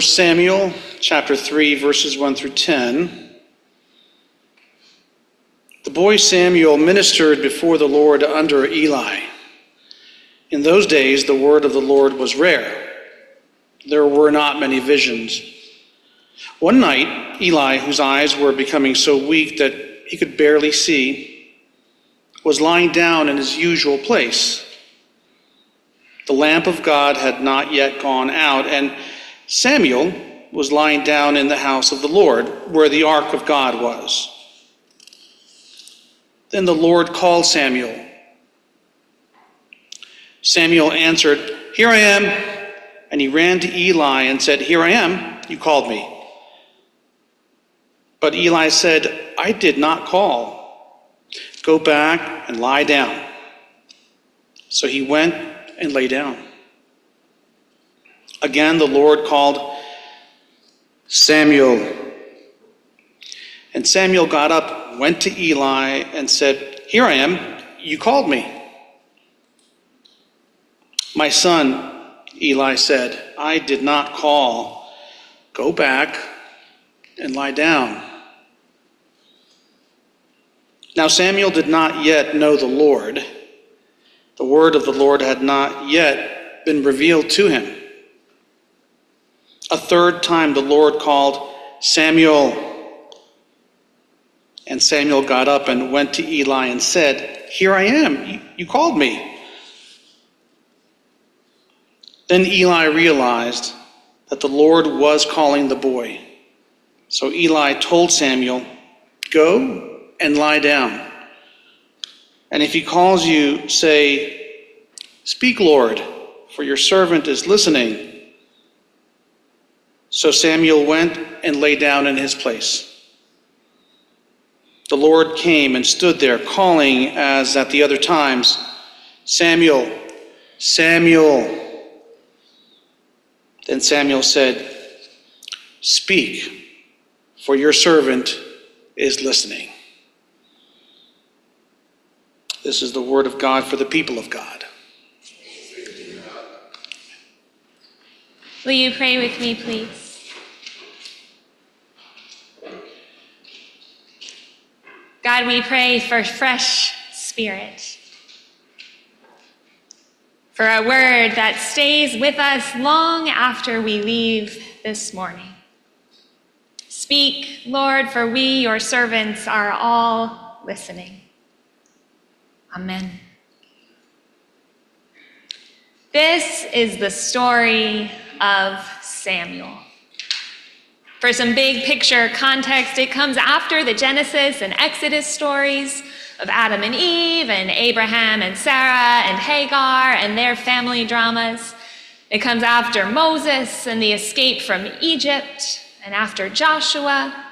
From 1 Samuel chapter 3, verses 1 through 10. The boy Samuel ministered before the Lord under Eli. In those days, the word of the Lord was rare. There were not many visions. One night, Eli, whose eyes were becoming so weak that he could barely see, was lying down in his usual place. The lamp of God had not yet gone out, and Samuel was lying down in the house of the Lord, where the ark of God was. Then the Lord called Samuel. Samuel answered, Here I am. And he ran to Eli and said, Here I am. You called me. But Eli said, I did not call. Go back and lie down. So he went and lay down. Again, the Lord called Samuel. And Samuel got up, went to Eli, and said, Here I am. You called me. My son, Eli said, I did not call. Go back and lie down. Now Samuel did not yet know the Lord. The word of the Lord had not yet been revealed to him. A third time the Lord called Samuel. And Samuel got up and went to Eli and said, Here I am. You called me. Then Eli realized that the Lord was calling the boy. So Eli told Samuel, Go and lie down. And if he calls you, say, Speak, Lord, for your servant is listening. So Samuel went and lay down in his place. The Lord came and stood there, calling as at the other times, Samuel, Samuel. Then Samuel said, Speak, for your servant is listening. This is the word of God for the people of God. Will you pray with me, please? God, we pray for fresh spirit, for a word that stays with us long after we leave this morning. Speak, Lord, for we, your servants, are all listening. Amen. This is the story of Samuel. For some big picture context, it comes after the Genesis and Exodus stories of Adam and Eve and Abraham and Sarah and Hagar and their family dramas. It comes after Moses and the escape from Egypt and after Joshua.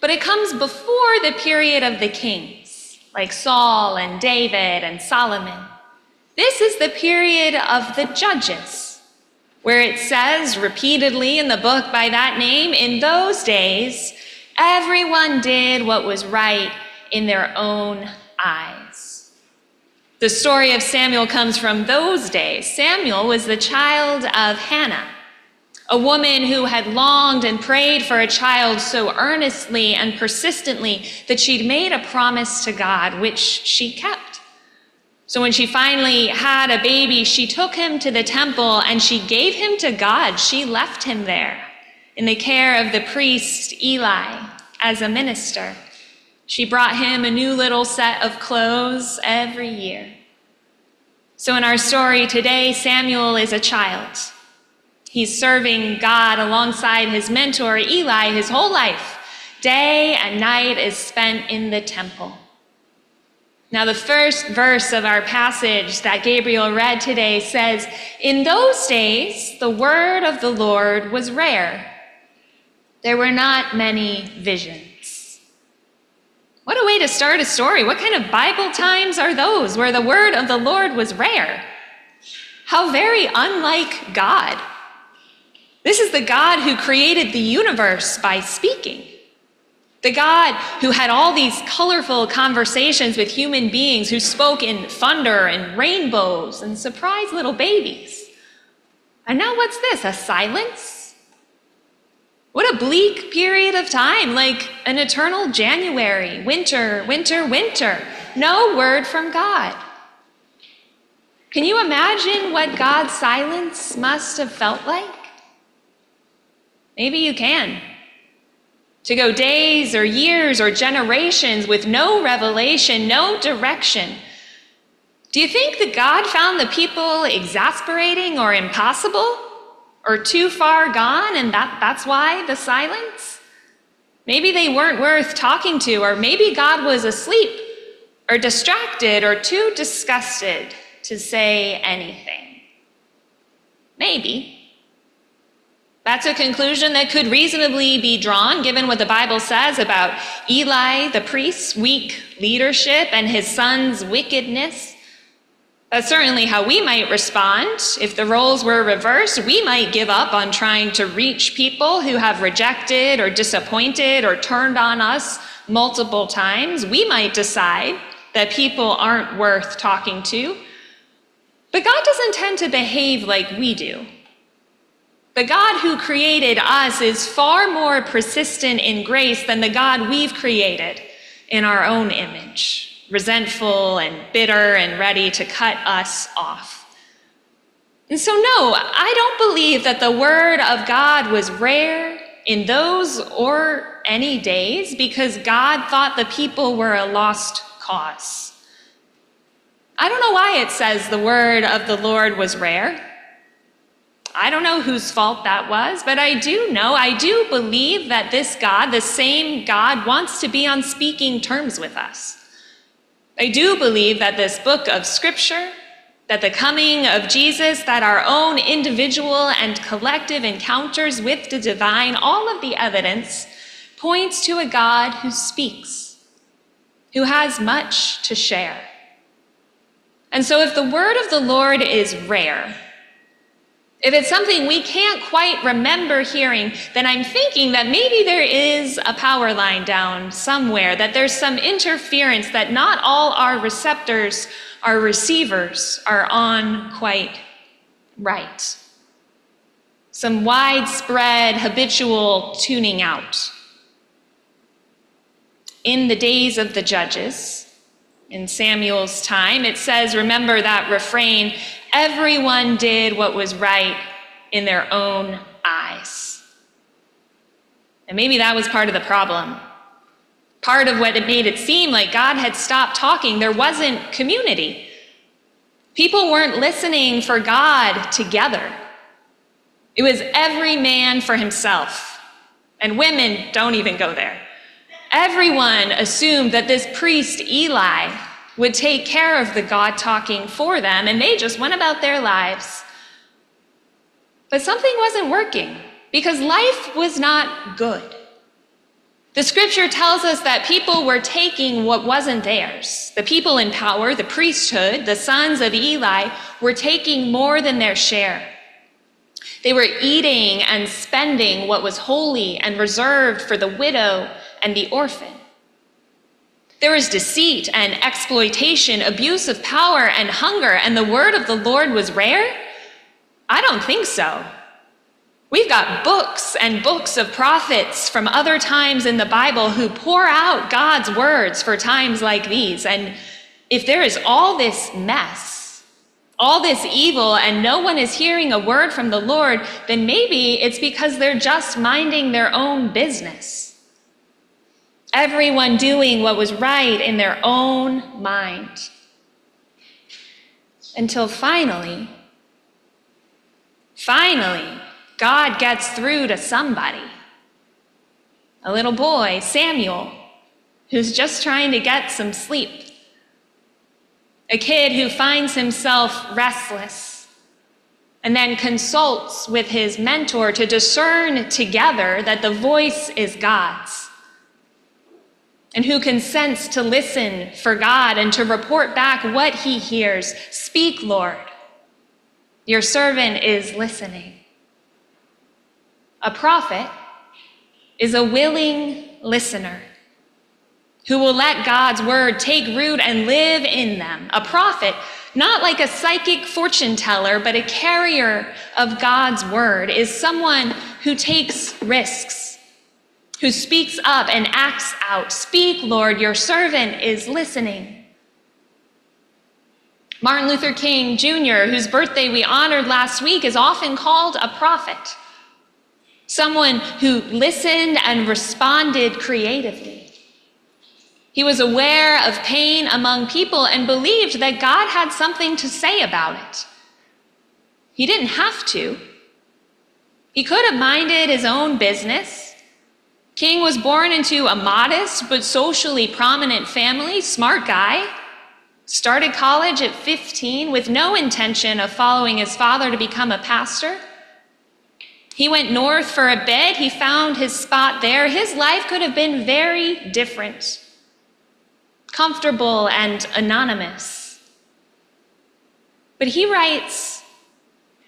But it comes before the period of the kings, like Saul and David and Solomon. This is the period of the judges where it says repeatedly in the book by that name, in those days, everyone did what was right in their own eyes. The story of Samuel comes from those days. Samuel was the child of Hannah, a woman who had longed and prayed for a child so earnestly and persistently that she'd made a promise to God, which she kept. So when she finally had a baby, she took him to the temple and she gave him to God. She left him there in the care of the priest Eli as a minister. She brought him a new little set of clothes every year. So in our story today, Samuel is a child. He's serving God alongside his mentor Eli his whole life. Day and night is spent in the temple. Now, the first verse of our passage that Gabriel read today says, In those days, the word of the Lord was rare. There were not many visions. What a way to start a story. What kind of Bible times are those where the word of the Lord was rare? How very unlike God. This is the God who created the universe by speaking. The God who had all these colorful conversations with human beings who spoke in thunder and rainbows and surprised little babies. And now what's this? A silence? What a bleak period of time, like an eternal January, winter, winter, winter. No word from God. Can you imagine what God's silence must have felt like? Maybe you can. To go days or years or generations with no revelation, no direction. Do you think that God found the people exasperating or impossible? Or too far gone, and that, that's why the silence? Maybe they weren't worth talking to, or maybe God was asleep, or distracted, or too disgusted to say anything. Maybe. That's a conclusion that could reasonably be drawn given what the Bible says about Eli the priest's weak leadership and his son's wickedness. That's certainly how we might respond. If the roles were reversed, we might give up on trying to reach people who have rejected or disappointed or turned on us multiple times. We might decide that people aren't worth talking to. But God doesn't tend to behave like we do. The God who created us is far more persistent in grace than the God we've created in our own image, resentful and bitter and ready to cut us off. And so, no, I don't believe that the word of God was rare in those or any days because God thought the people were a lost cause. I don't know why it says the word of the Lord was rare. I don't know whose fault that was, but I do know, I do believe that this God, the same God, wants to be on speaking terms with us. I do believe that this book of Scripture, that the coming of Jesus, that our own individual and collective encounters with the divine, all of the evidence points to a God who speaks, who has much to share. And so, if the word of the Lord is rare, if it's something we can't quite remember hearing, then I'm thinking that maybe there is a power line down somewhere, that there's some interference, that not all our receptors, our receivers, are on quite right. Some widespread habitual tuning out. In the days of the judges, in Samuel's time, it says, remember that refrain everyone did what was right in their own eyes. And maybe that was part of the problem. Part of what it made it seem like God had stopped talking. There wasn't community. People weren't listening for God together. It was every man for himself. And women don't even go there. Everyone assumed that this priest, Eli, would take care of the God talking for them, and they just went about their lives. But something wasn't working because life was not good. The scripture tells us that people were taking what wasn't theirs. The people in power, the priesthood, the sons of Eli, were taking more than their share. They were eating and spending what was holy and reserved for the widow and the orphan. There is deceit and exploitation, abuse of power and hunger, and the word of the Lord was rare? I don't think so. We've got books and books of prophets from other times in the Bible who pour out God's words for times like these. And if there is all this mess, all this evil, and no one is hearing a word from the Lord, then maybe it's because they're just minding their own business everyone doing what was right in their own mind. Until finally, finally, God gets through to somebody. A little boy, Samuel, who's just trying to get some sleep. A kid who finds himself restless and then consults with his mentor to discern together that the voice is God's and who consents to listen for God and to report back what he hears. Speak, Lord. Your servant is listening. A prophet is a willing listener who will let God's word take root and live in them. A prophet, not like a psychic fortune teller, but a carrier of God's word, is someone who takes risks who speaks up and acts out. Speak, Lord, your servant is listening. Martin Luther King Jr., whose birthday we honored last week, is often called a prophet, someone who listened and responded creatively. He was aware of pain among people and believed that God had something to say about it. He didn't have to. He could have minded his own business. King was born into a modest but socially prominent family, smart guy. Started college at 15 with no intention of following his father to become a pastor. He went north for a bit. He found his spot there. His life could have been very different, comfortable and anonymous. But he writes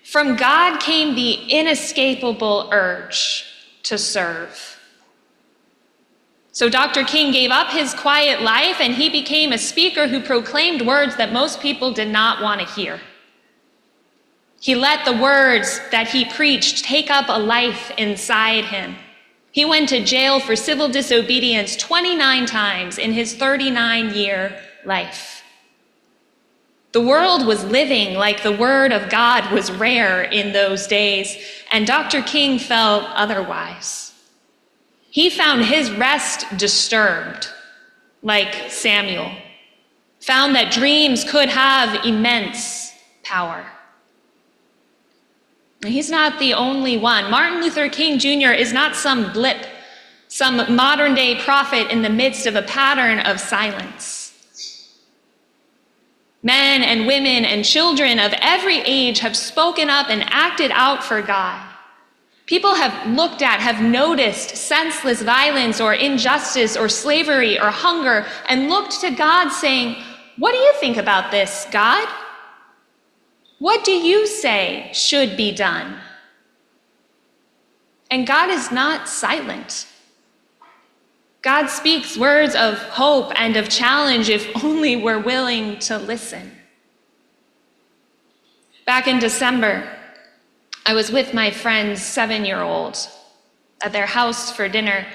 From God came the inescapable urge to serve. So Dr. King gave up his quiet life and he became a speaker who proclaimed words that most people did not want to hear. He let the words that he preached take up a life inside him. He went to jail for civil disobedience 29 times in his 39 year life. The world was living like the word of God was rare in those days, and Dr. King felt otherwise. He found his rest disturbed, like Samuel, found that dreams could have immense power. He's not the only one. Martin Luther King Jr. is not some blip, some modern day prophet in the midst of a pattern of silence. Men and women and children of every age have spoken up and acted out for God. People have looked at, have noticed senseless violence or injustice or slavery or hunger and looked to God saying, What do you think about this, God? What do you say should be done? And God is not silent. God speaks words of hope and of challenge if only we're willing to listen. Back in December, I was with my friend's seven year old at their house for dinner,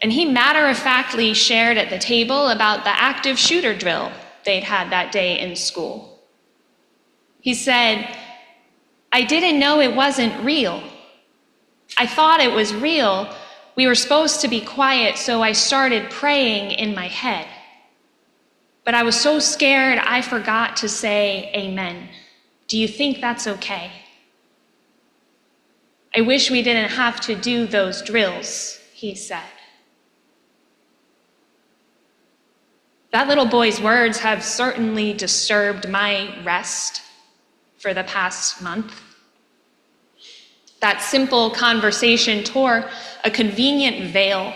and he matter of factly shared at the table about the active shooter drill they'd had that day in school. He said, I didn't know it wasn't real. I thought it was real. We were supposed to be quiet, so I started praying in my head. But I was so scared I forgot to say amen. Do you think that's okay? I wish we didn't have to do those drills, he said. That little boy's words have certainly disturbed my rest for the past month. That simple conversation tore a convenient veil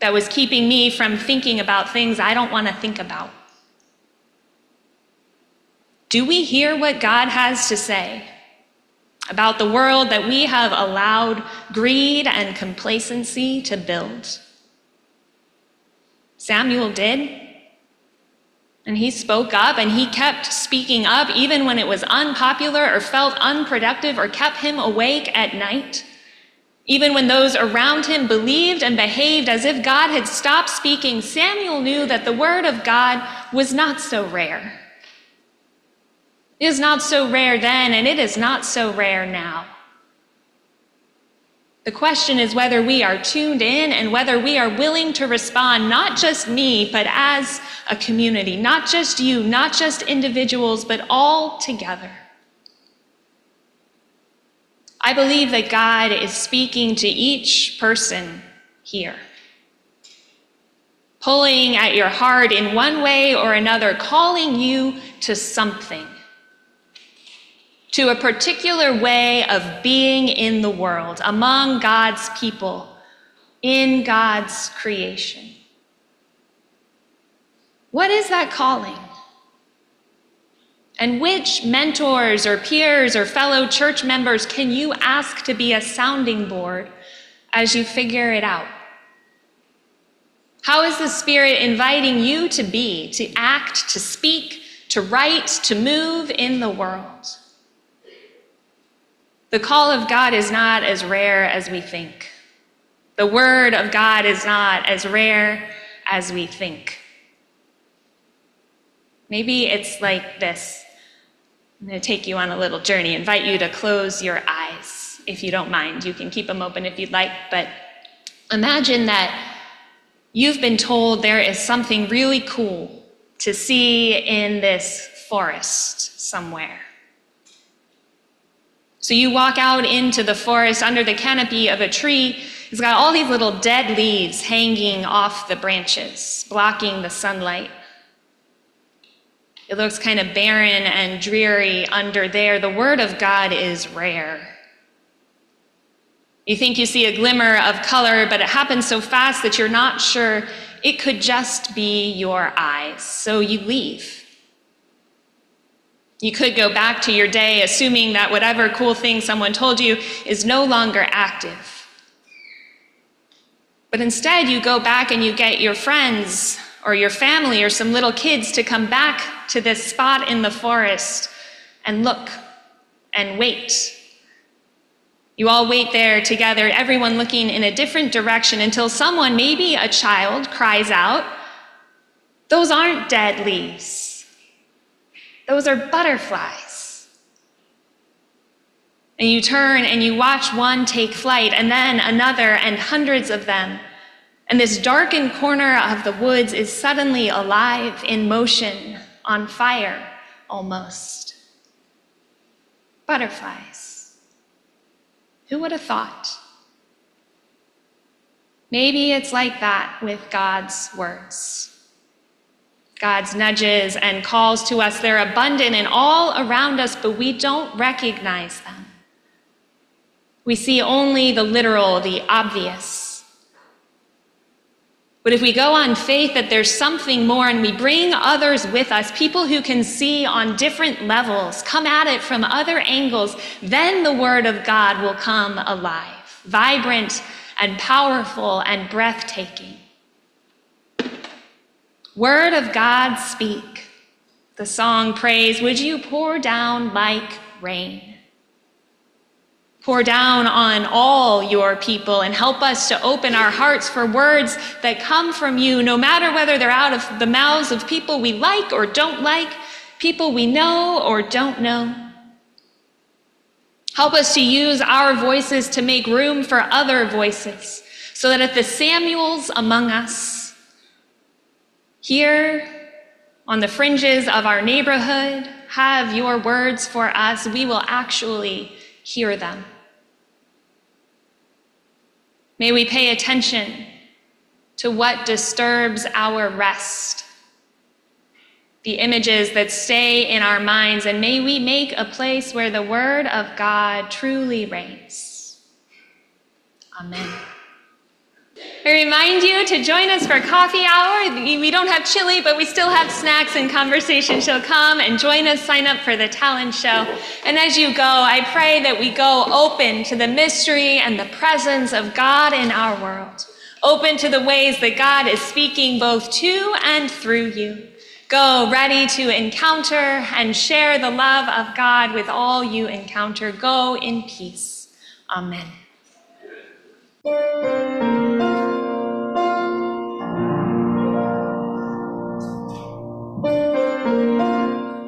that was keeping me from thinking about things I don't want to think about. Do we hear what God has to say? About the world that we have allowed greed and complacency to build. Samuel did. And he spoke up and he kept speaking up even when it was unpopular or felt unproductive or kept him awake at night. Even when those around him believed and behaved as if God had stopped speaking, Samuel knew that the word of God was not so rare. It is not so rare then, and it is not so rare now. The question is whether we are tuned in and whether we are willing to respond, not just me, but as a community, not just you, not just individuals, but all together. I believe that God is speaking to each person here, pulling at your heart in one way or another, calling you to something to a particular way of being in the world, among God's people, in God's creation. What is that calling? And which mentors or peers or fellow church members can you ask to be a sounding board as you figure it out? How is the Spirit inviting you to be, to act, to speak, to write, to move in the world? The call of God is not as rare as we think. The Word of God is not as rare as we think. Maybe it's like this. I'm going to take you on a little journey, invite you to close your eyes if you don't mind. You can keep them open if you'd like, but imagine that you've been told there is something really cool to see in this forest somewhere. So you walk out into the forest under the canopy of a tree. It's got all these little dead leaves hanging off the branches, blocking the sunlight. It looks kind of barren and dreary under there. The Word of God is rare. You think you see a glimmer of color, but it happens so fast that you're not sure it could just be your eyes. So you leave. You could go back to your day assuming that whatever cool thing someone told you is no longer active. But instead, you go back and you get your friends or your family or some little kids to come back to this spot in the forest and look and wait. You all wait there together, everyone looking in a different direction until someone, maybe a child, cries out, Those aren't dead leaves. Those are butterflies. And you turn and you watch one take flight, and then another, and hundreds of them. And this darkened corner of the woods is suddenly alive, in motion, on fire almost. Butterflies. Who would have thought? Maybe it's like that with God's words. God's nudges and calls to us, they're abundant and all around us, but we don't recognize them. We see only the literal, the obvious. But if we go on faith that there's something more and we bring others with us, people who can see on different levels, come at it from other angles, then the Word of God will come alive, vibrant and powerful and breathtaking. Word of God, speak. The song prays, Would you pour down like rain? Pour down on all your people and help us to open our hearts for words that come from you, no matter whether they're out of the mouths of people we like or don't like, people we know or don't know. Help us to use our voices to make room for other voices so that if the Samuels among us, here, on the fringes of our neighborhood, have your words for us. We will actually hear them. May we pay attention to what disturbs our rest, the images that stay in our minds, and may we make a place where the Word of God truly reigns. Amen. I remind you to join us for coffee hour. We don't have chili, but we still have snacks and conversation. So come and join us, sign up for the talent show. And as you go, I pray that we go open to the mystery and the presence of God in our world, open to the ways that God is speaking both to and through you. Go ready to encounter and share the love of God with all you encounter. Go in peace. Amen.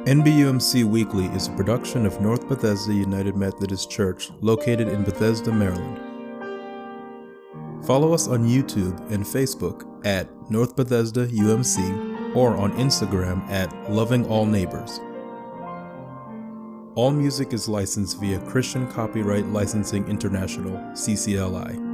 NBUMC Weekly is a production of North Bethesda United Methodist Church located in Bethesda, Maryland. Follow us on YouTube and Facebook at North Bethesda UMC or on Instagram at Loving All Neighbors. All music is licensed via Christian Copyright Licensing International, CCLI.